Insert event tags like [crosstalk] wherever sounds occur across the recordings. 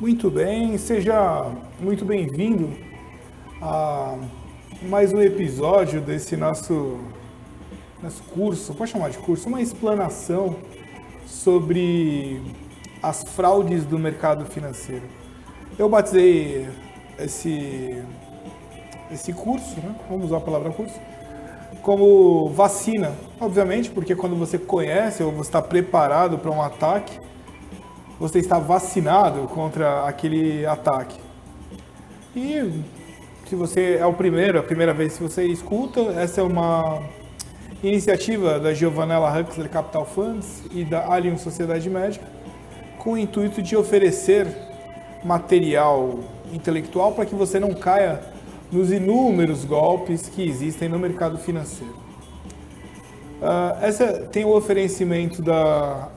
Muito bem, seja muito bem-vindo a mais um episódio desse nosso, nosso curso, pode chamar de curso, uma explanação sobre as fraudes do mercado financeiro. Eu batizei esse, esse curso, né? vamos usar a palavra curso, como vacina, obviamente, porque quando você conhece ou você está preparado para um ataque, você está vacinado contra aquele ataque. E se você é o primeiro, a primeira vez que você escuta, essa é uma iniciativa da Giovanella Huxley Capital Funds e da Allianz Sociedade Médica, com o intuito de oferecer material intelectual para que você não caia nos inúmeros golpes que existem no mercado financeiro. Uh, essa tem o oferecimento da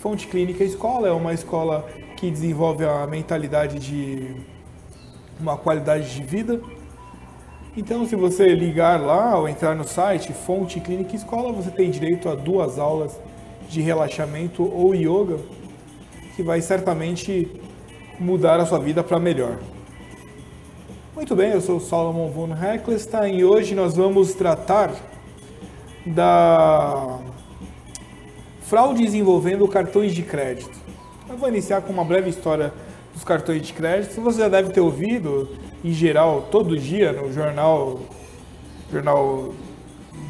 Fonte Clínica Escola, é uma escola que desenvolve a mentalidade de uma qualidade de vida. Então, se você ligar lá ou entrar no site Fonte Clínica Escola, você tem direito a duas aulas de relaxamento ou yoga, que vai certamente mudar a sua vida para melhor. Muito bem, eu sou o Solomon von Heckelstein e hoje nós vamos tratar da fraudes envolvendo cartões de crédito. Eu vou iniciar com uma breve história dos cartões de crédito. Você já deve ter ouvido, em geral, todo dia no jornal, jornal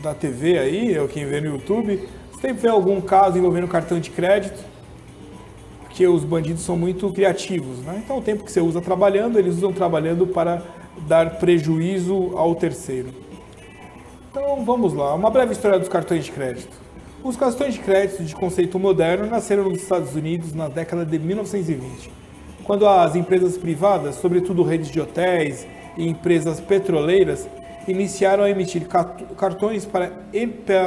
da TV aí, ou quem vê no YouTube, sempre vê algum caso envolvendo cartão de crédito, porque os bandidos são muito criativos, né? Então o tempo que você usa trabalhando, eles usam trabalhando para dar prejuízo ao terceiro. Então vamos lá, uma breve história dos cartões de crédito. Os cartões de crédito de conceito moderno nasceram nos Estados Unidos na década de 1920, quando as empresas privadas, sobretudo redes de hotéis e empresas petroleiras, iniciaram a emitir cartões para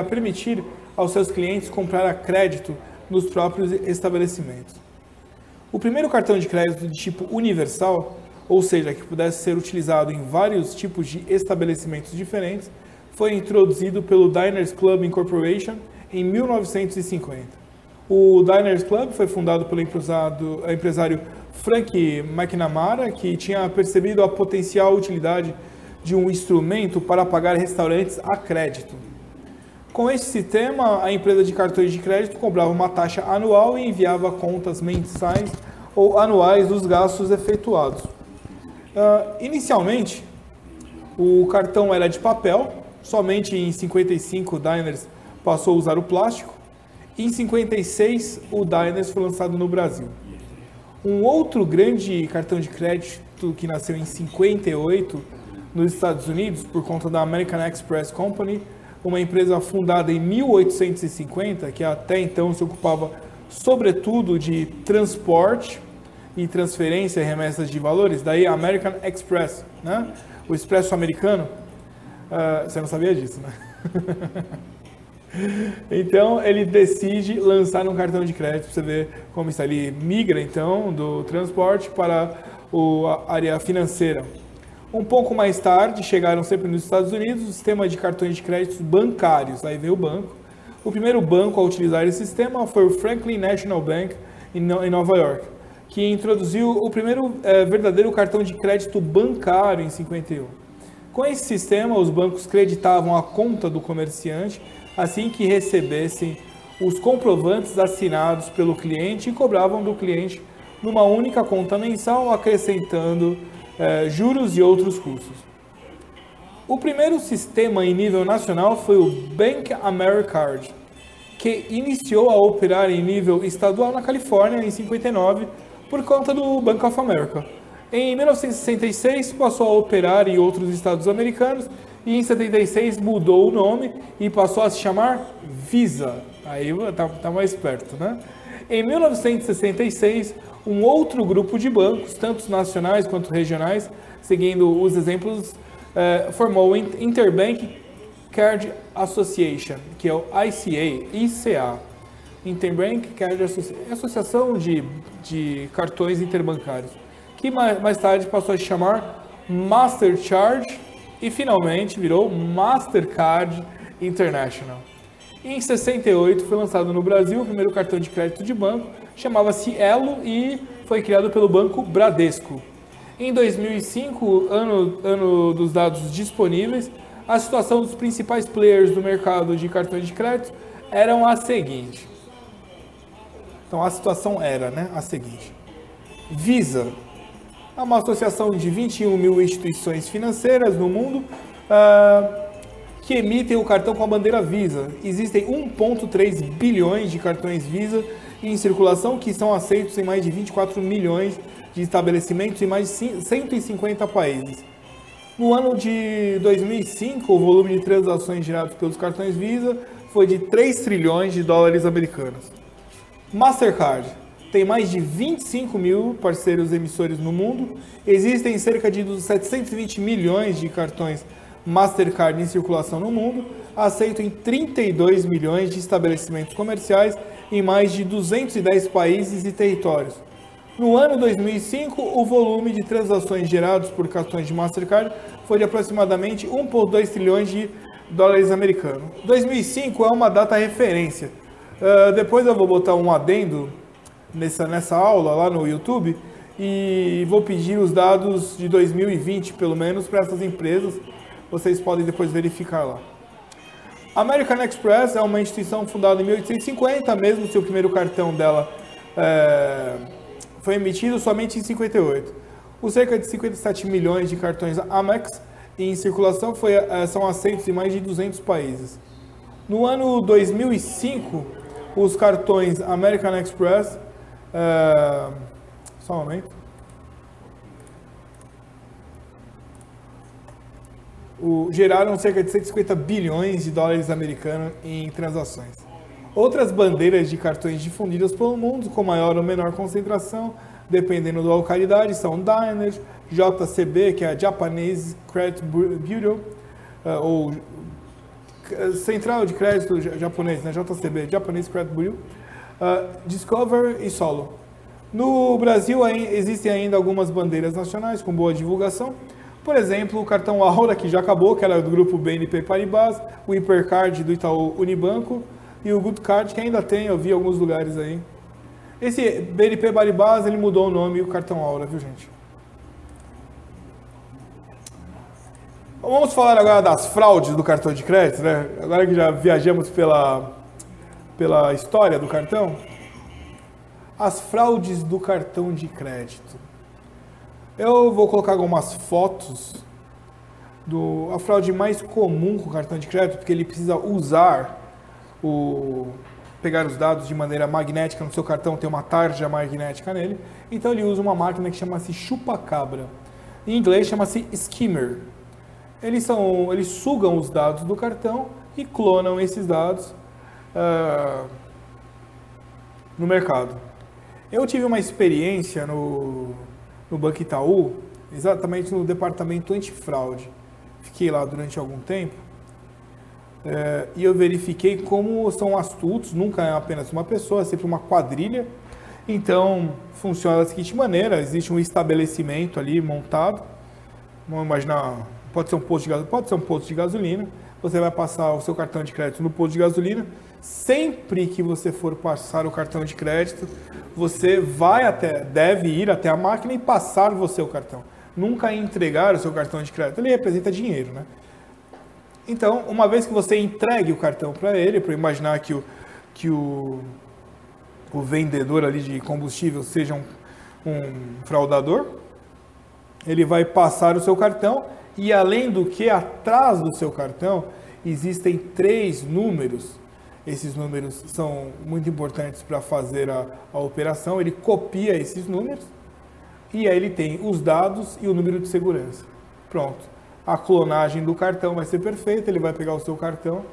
permitir aos seus clientes comprar a crédito nos próprios estabelecimentos. O primeiro cartão de crédito de tipo universal ou seja, que pudesse ser utilizado em vários tipos de estabelecimentos diferentes, foi introduzido pelo Diners Club Incorporation em 1950. O Diners Club foi fundado pelo empresário Frank McNamara, que tinha percebido a potencial utilidade de um instrumento para pagar restaurantes a crédito. Com esse sistema, a empresa de cartões de crédito cobrava uma taxa anual e enviava contas mensais ou anuais dos gastos efetuados. Uh, inicialmente, o cartão era de papel, somente em 55 o Diners passou a usar o plástico, em 56 o Diners foi lançado no Brasil. Um outro grande cartão de crédito que nasceu em 58 nos Estados Unidos por conta da American Express Company, uma empresa fundada em 1850 que até então se ocupava sobretudo de transporte e transferência e remessas de valores, daí American Express, né? O expresso americano. Uh, você não sabia disso, né? [laughs] então ele decide lançar um cartão de crédito para você ver como está. Ele migra então do transporte para o, a área financeira. Um pouco mais tarde, chegaram sempre nos Estados Unidos o sistema de cartões de créditos bancários. Aí veio o banco. O primeiro banco a utilizar esse sistema foi o Franklin National Bank em Nova York que introduziu o primeiro é, verdadeiro cartão de crédito bancário em 51. Com esse sistema, os bancos creditavam a conta do comerciante assim que recebessem os comprovantes assinados pelo cliente e cobravam do cliente numa única conta mensal, acrescentando é, juros e outros custos. O primeiro sistema em nível nacional foi o Bank Americard, que iniciou a operar em nível estadual na Califórnia em 59 por conta do Bank of America. Em 1966 passou a operar em outros estados americanos e em 76 mudou o nome e passou a se chamar Visa. Aí tá, tá mais perto, né? Em 1966, um outro grupo de bancos, tanto nacionais quanto regionais, seguindo os exemplos, eh, formou o Interbank Card Association, que é o ICA, ICA. Interbank Card Associação de, de Cartões Interbancários, que mais, mais tarde passou a se chamar Master Charge e finalmente virou Mastercard International. em 68 foi lançado no Brasil o primeiro cartão de crédito de banco, chamava-se Elo e foi criado pelo Banco Bradesco. Em 2005, ano, ano dos dados disponíveis, a situação dos principais players do mercado de cartões de crédito eram a seguinte. Então a situação era né, a seguinte. Visa é uma associação de 21 mil instituições financeiras no mundo uh, que emitem o cartão com a bandeira Visa. Existem 1,3 bilhões de cartões Visa em circulação que são aceitos em mais de 24 milhões de estabelecimentos em mais de 150 países. No ano de 2005, o volume de transações geradas pelos cartões Visa foi de 3 trilhões de dólares americanos. Mastercard tem mais de 25 mil parceiros emissores no mundo. Existem cerca de 720 milhões de cartões Mastercard em circulação no mundo, aceito em 32 milhões de estabelecimentos comerciais em mais de 210 países e territórios. No ano 2005, o volume de transações gerados por cartões de Mastercard foi de aproximadamente 1,2 trilhões de dólares americanos. 2005 é uma data referência. Uh, depois eu vou botar um adendo nessa, nessa aula lá no YouTube e vou pedir os dados de 2020, pelo menos, para essas empresas. Vocês podem depois verificar lá. American Express é uma instituição fundada em 1850, mesmo se o primeiro cartão dela é, foi emitido somente em 58. Os cerca de 57 milhões de cartões Amex em circulação foi, é, são aceitos em mais de 200 países. No ano 2005, os cartões American Express. É, só um momento. o, geraram cerca de 150 bilhões de dólares americanos em transações. Outras bandeiras de cartões difundidas pelo mundo, com maior ou menor concentração, dependendo da localidade, são Diners, JCB, que é a Japanese Credit Bureau, uh, ou Central de Crédito Japonês, né? JCB, Japanese Credit Bureau, uh, Discover e Solo. No Brasil existem ainda algumas bandeiras nacionais com boa divulgação, por exemplo, o cartão Aura, que já acabou, que era do grupo BNP Paribas, o Hipercard do Itaú Unibanco e o Good Card, que ainda tem, eu vi em alguns lugares aí. Esse BNP Paribas, ele mudou o nome o cartão Aura, viu gente? Vamos falar agora das fraudes do cartão de crédito, né? Agora que já viajamos pela, pela história do cartão. As fraudes do cartão de crédito. Eu vou colocar algumas fotos do a fraude mais comum com o cartão de crédito, porque ele precisa usar o pegar os dados de maneira magnética no seu cartão, tem uma tarja magnética nele. Então ele usa uma máquina que chama-se chupa-cabra. Em inglês chama-se skimmer. Eles são, eles sugam os dados do cartão e clonam esses dados uh, no mercado. Eu tive uma experiência no no Banco Itaú, exatamente no departamento antifraude. Fiquei lá durante algum tempo é, e eu verifiquei como são astutos, nunca é apenas uma pessoa, é sempre uma quadrilha. Então, funciona da seguinte maneira, existe um estabelecimento ali montado, vamos imaginar, pode ser um posto de, pode ser um posto de gasolina, você vai passar o seu cartão de crédito no posto de gasolina, sempre que você for passar o cartão de crédito, você vai até, deve ir até a máquina e passar você o cartão. Nunca entregar o seu cartão de crédito. Ele representa dinheiro, né? Então, uma vez que você entregue o cartão para ele, para imaginar que o, que o, o vendedor ali de combustível seja um, um fraudador, ele vai passar o seu cartão e além do que, atrás do seu cartão, existem três números esses números são muito importantes para fazer a, a operação. Ele copia esses números e aí ele tem os dados e o número de segurança. Pronto. A clonagem do cartão vai ser perfeita, ele vai pegar o seu cartão,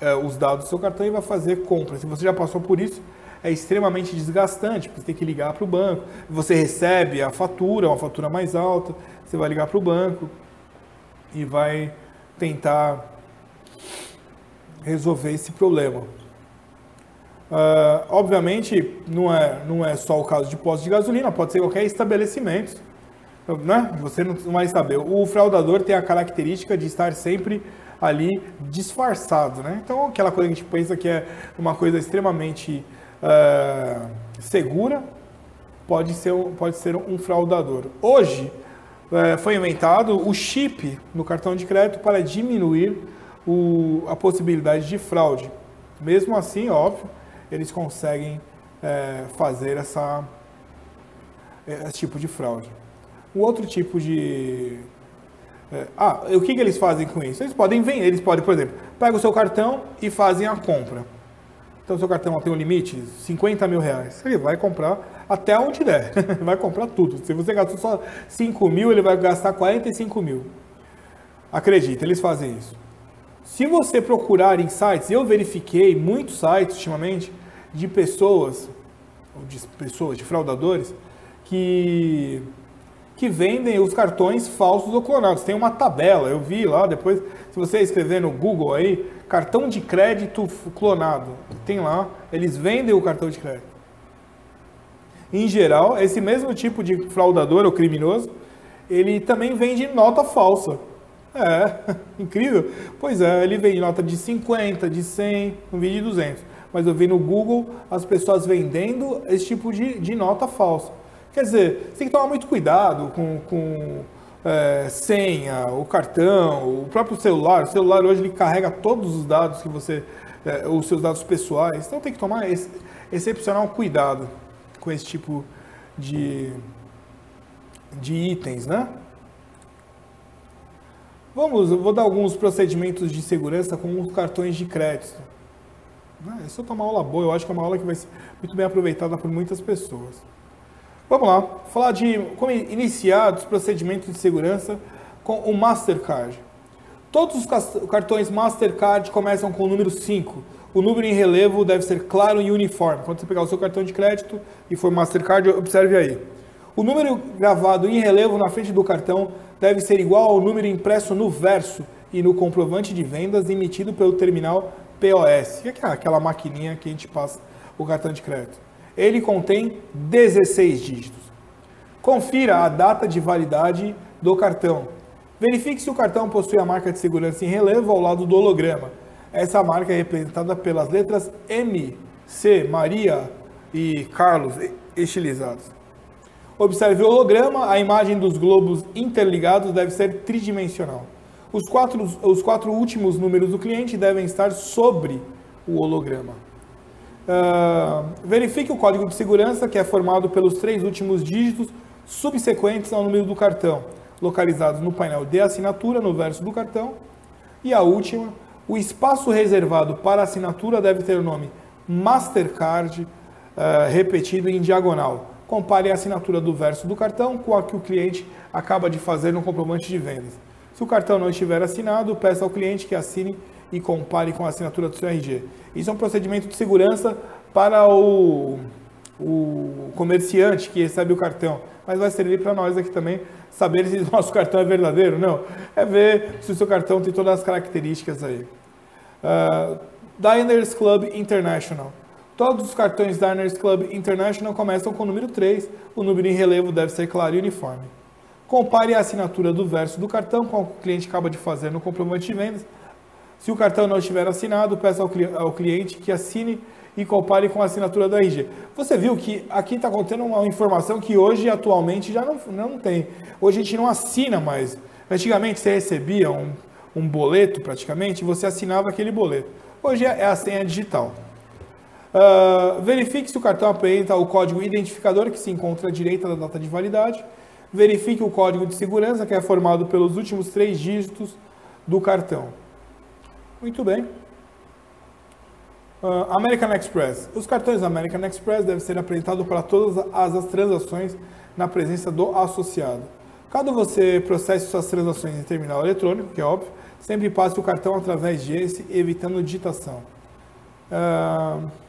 eh, os dados do seu cartão e vai fazer compra. Se você já passou por isso, é extremamente desgastante, porque você tem que ligar para o banco, você recebe a fatura, uma fatura mais alta, você vai ligar para o banco e vai tentar resolver esse problema. Uh, obviamente, não é, não é só o caso de posto de gasolina, pode ser qualquer estabelecimento. Né? Você não vai saber. O fraudador tem a característica de estar sempre ali disfarçado. Né? Então, aquela coisa que a gente pensa que é uma coisa extremamente uh, segura, pode ser, pode ser um fraudador. Hoje, é, foi inventado o chip no cartão de crédito para diminuir o, a possibilidade de fraude. Mesmo assim, óbvio, eles conseguem é, fazer essa, esse tipo de fraude. O outro tipo de. É, ah, o que, que eles fazem com isso? Eles podem vender, eles podem, por exemplo, pegam o seu cartão e fazem a compra. Então, seu cartão tem um limite, 50 mil reais. Ele vai comprar até onde der. [laughs] vai comprar tudo. Se você gastou só 5 mil, ele vai gastar 45 mil. Acredita, eles fazem isso. Se você procurar em sites, eu verifiquei muitos sites ultimamente de pessoas, de pessoas, de fraudadores, que, que vendem os cartões falsos ou clonados. Tem uma tabela, eu vi lá depois, se você escrever no Google aí, cartão de crédito clonado. Tem lá, eles vendem o cartão de crédito. Em geral, esse mesmo tipo de fraudador ou criminoso, ele também vende nota falsa. É, [laughs] incrível. Pois é, ele vende nota de 50, de 100, um vídeo de 200. Mas eu vi no Google as pessoas vendendo esse tipo de, de nota falsa. Quer dizer, você tem que tomar muito cuidado com, com é, senha, o cartão, o próprio celular. O celular hoje ele carrega todos os dados que você, é, os seus dados pessoais. Então tem que tomar esse, excepcional cuidado com esse tipo de, de itens, né? Vamos, eu vou dar alguns procedimentos de segurança com os cartões de crédito. É só tomar aula boa, eu acho que é uma aula que vai ser muito bem aproveitada por muitas pessoas. Vamos lá, falar de como iniciar os procedimentos de segurança com o Mastercard. Todos os cartões Mastercard começam com o número 5. O número em relevo deve ser claro e uniforme. Quando você pegar o seu cartão de crédito e for Mastercard, observe aí. O número gravado em relevo na frente do cartão deve ser igual ao número impresso no verso e no comprovante de vendas emitido pelo terminal POS, que é aquela maquininha que a gente passa o cartão de crédito ele contém 16 dígitos. Confira a data de validade do cartão. Verifique se o cartão possui a marca de segurança em relevo ao lado do holograma. Essa marca é representada pelas letras M, C, Maria e Carlos estilizados. Observe o holograma, a imagem dos globos interligados deve ser tridimensional. Os quatro, os quatro últimos números do cliente devem estar sobre o holograma. Uh, verifique o código de segurança, que é formado pelos três últimos dígitos subsequentes ao número do cartão, localizados no painel de assinatura, no verso do cartão. E a última, o espaço reservado para assinatura deve ter o nome Mastercard, uh, repetido em diagonal. Compare a assinatura do verso do cartão com a que o cliente acaba de fazer no comprovante de vendas. Se o cartão não estiver assinado, peça ao cliente que assine e compare com a assinatura do seu RG. Isso é um procedimento de segurança para o, o comerciante que recebe o cartão, mas vai servir para nós aqui também saber se o [laughs] nosso cartão é verdadeiro. Não, é ver se o seu cartão tem todas as características aí. Uh, Diners Club International. Todos os cartões Diners Club International começam com o número 3. O número em relevo deve ser claro e uniforme. Compare a assinatura do verso do cartão com o que o cliente acaba de fazer no comprovante de vendas se o cartão não estiver assinado, peça ao, cliente que assine e compare com a assinatura do RG. Você viu que aqui está contendo uma informação que hoje, atualmente, já não, não tem. Hoje a gente não assina mais. Antigamente você recebia um, um boleto, praticamente, e você assinava aquele boleto. Hoje é, é a senha digital. Uh, verifique se o cartão apresenta o código identificador que se encontra à direita da data de validade. Verifique o código de segurança que é formado pelos últimos três dígitos do cartão. Muito bem. Uh, American Express. Os cartões American Express devem ser apresentados para todas as, as transações na presença do associado. Caso você processe suas transações em terminal eletrônico, que é óbvio, sempre passe o cartão através desse, evitando digitação. Uh,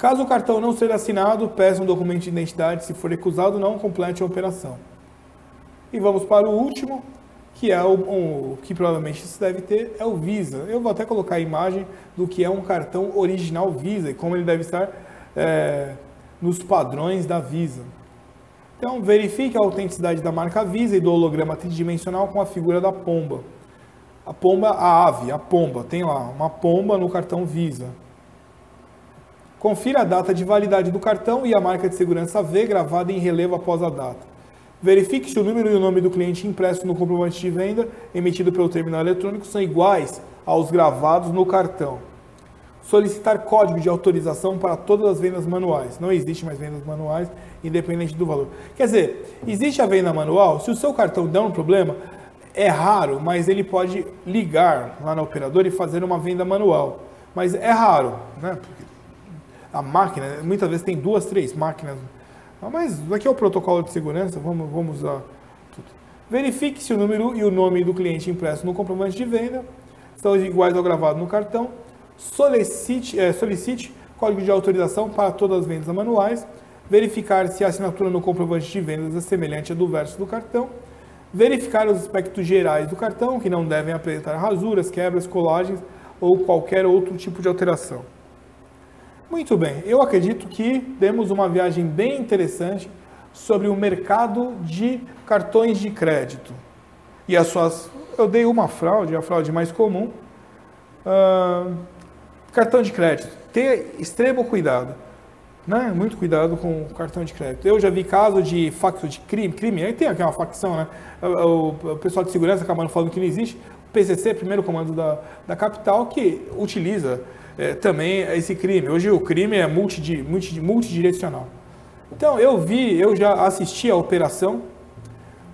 caso o cartão não seja assinado, peça um documento de identidade. Se for recusado, não complete a operação. E vamos para o último, que é o, o, que provavelmente se deve ter é o Visa. Eu vou até colocar a imagem do que é um cartão original Visa e como ele deve estar é, nos padrões da Visa. Então, verifique a autenticidade da marca Visa e do holograma tridimensional com a figura da pomba. A pomba, a ave, a pomba, tem lá uma pomba no cartão Visa. Confira a data de validade do cartão e a marca de segurança V gravada em relevo após a data. Verifique se o número e o nome do cliente impresso no comprovante de venda emitido pelo terminal eletrônico são iguais aos gravados no cartão. Solicitar código de autorização para todas as vendas manuais. Não existe mais vendas manuais, independente do valor. Quer dizer, existe a venda manual, se o seu cartão der um problema, é raro, mas ele pode ligar lá na operadora e fazer uma venda manual. Mas é raro, né? Porque a máquina, muitas vezes tem duas, três máquinas. Ah, mas aqui é o protocolo de segurança, vamos, vamos usar tudo. Verifique se o número e o nome do cliente impresso no comprovante de venda estão iguais ao gravado no cartão. Solicite, é, solicite código de autorização para todas as vendas manuais. Verificar se a assinatura no comprovante de vendas é semelhante à do verso do cartão verificar os aspectos gerais do cartão, que não devem apresentar rasuras, quebras, colagens ou qualquer outro tipo de alteração. Muito bem, eu acredito que demos uma viagem bem interessante sobre o mercado de cartões de crédito. E as suas. Eu dei uma fraude, a fraude mais comum. Uh, cartão de crédito. Ter extremo cuidado né? Muito cuidado com o cartão de crédito. Eu já vi caso de facto de crime, crime, aí tem aqui uma facção, né? O, o pessoal de segurança acabando falando que não existe. PCC, primeiro comando da, da capital, que utiliza é, também esse crime. Hoje o crime é multi, multi, multidirecional. Então eu vi, eu já assisti a operação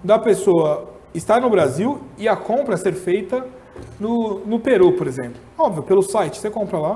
da pessoa estar no Brasil e a compra ser feita no, no Peru, por exemplo. Óbvio, pelo site, você compra lá,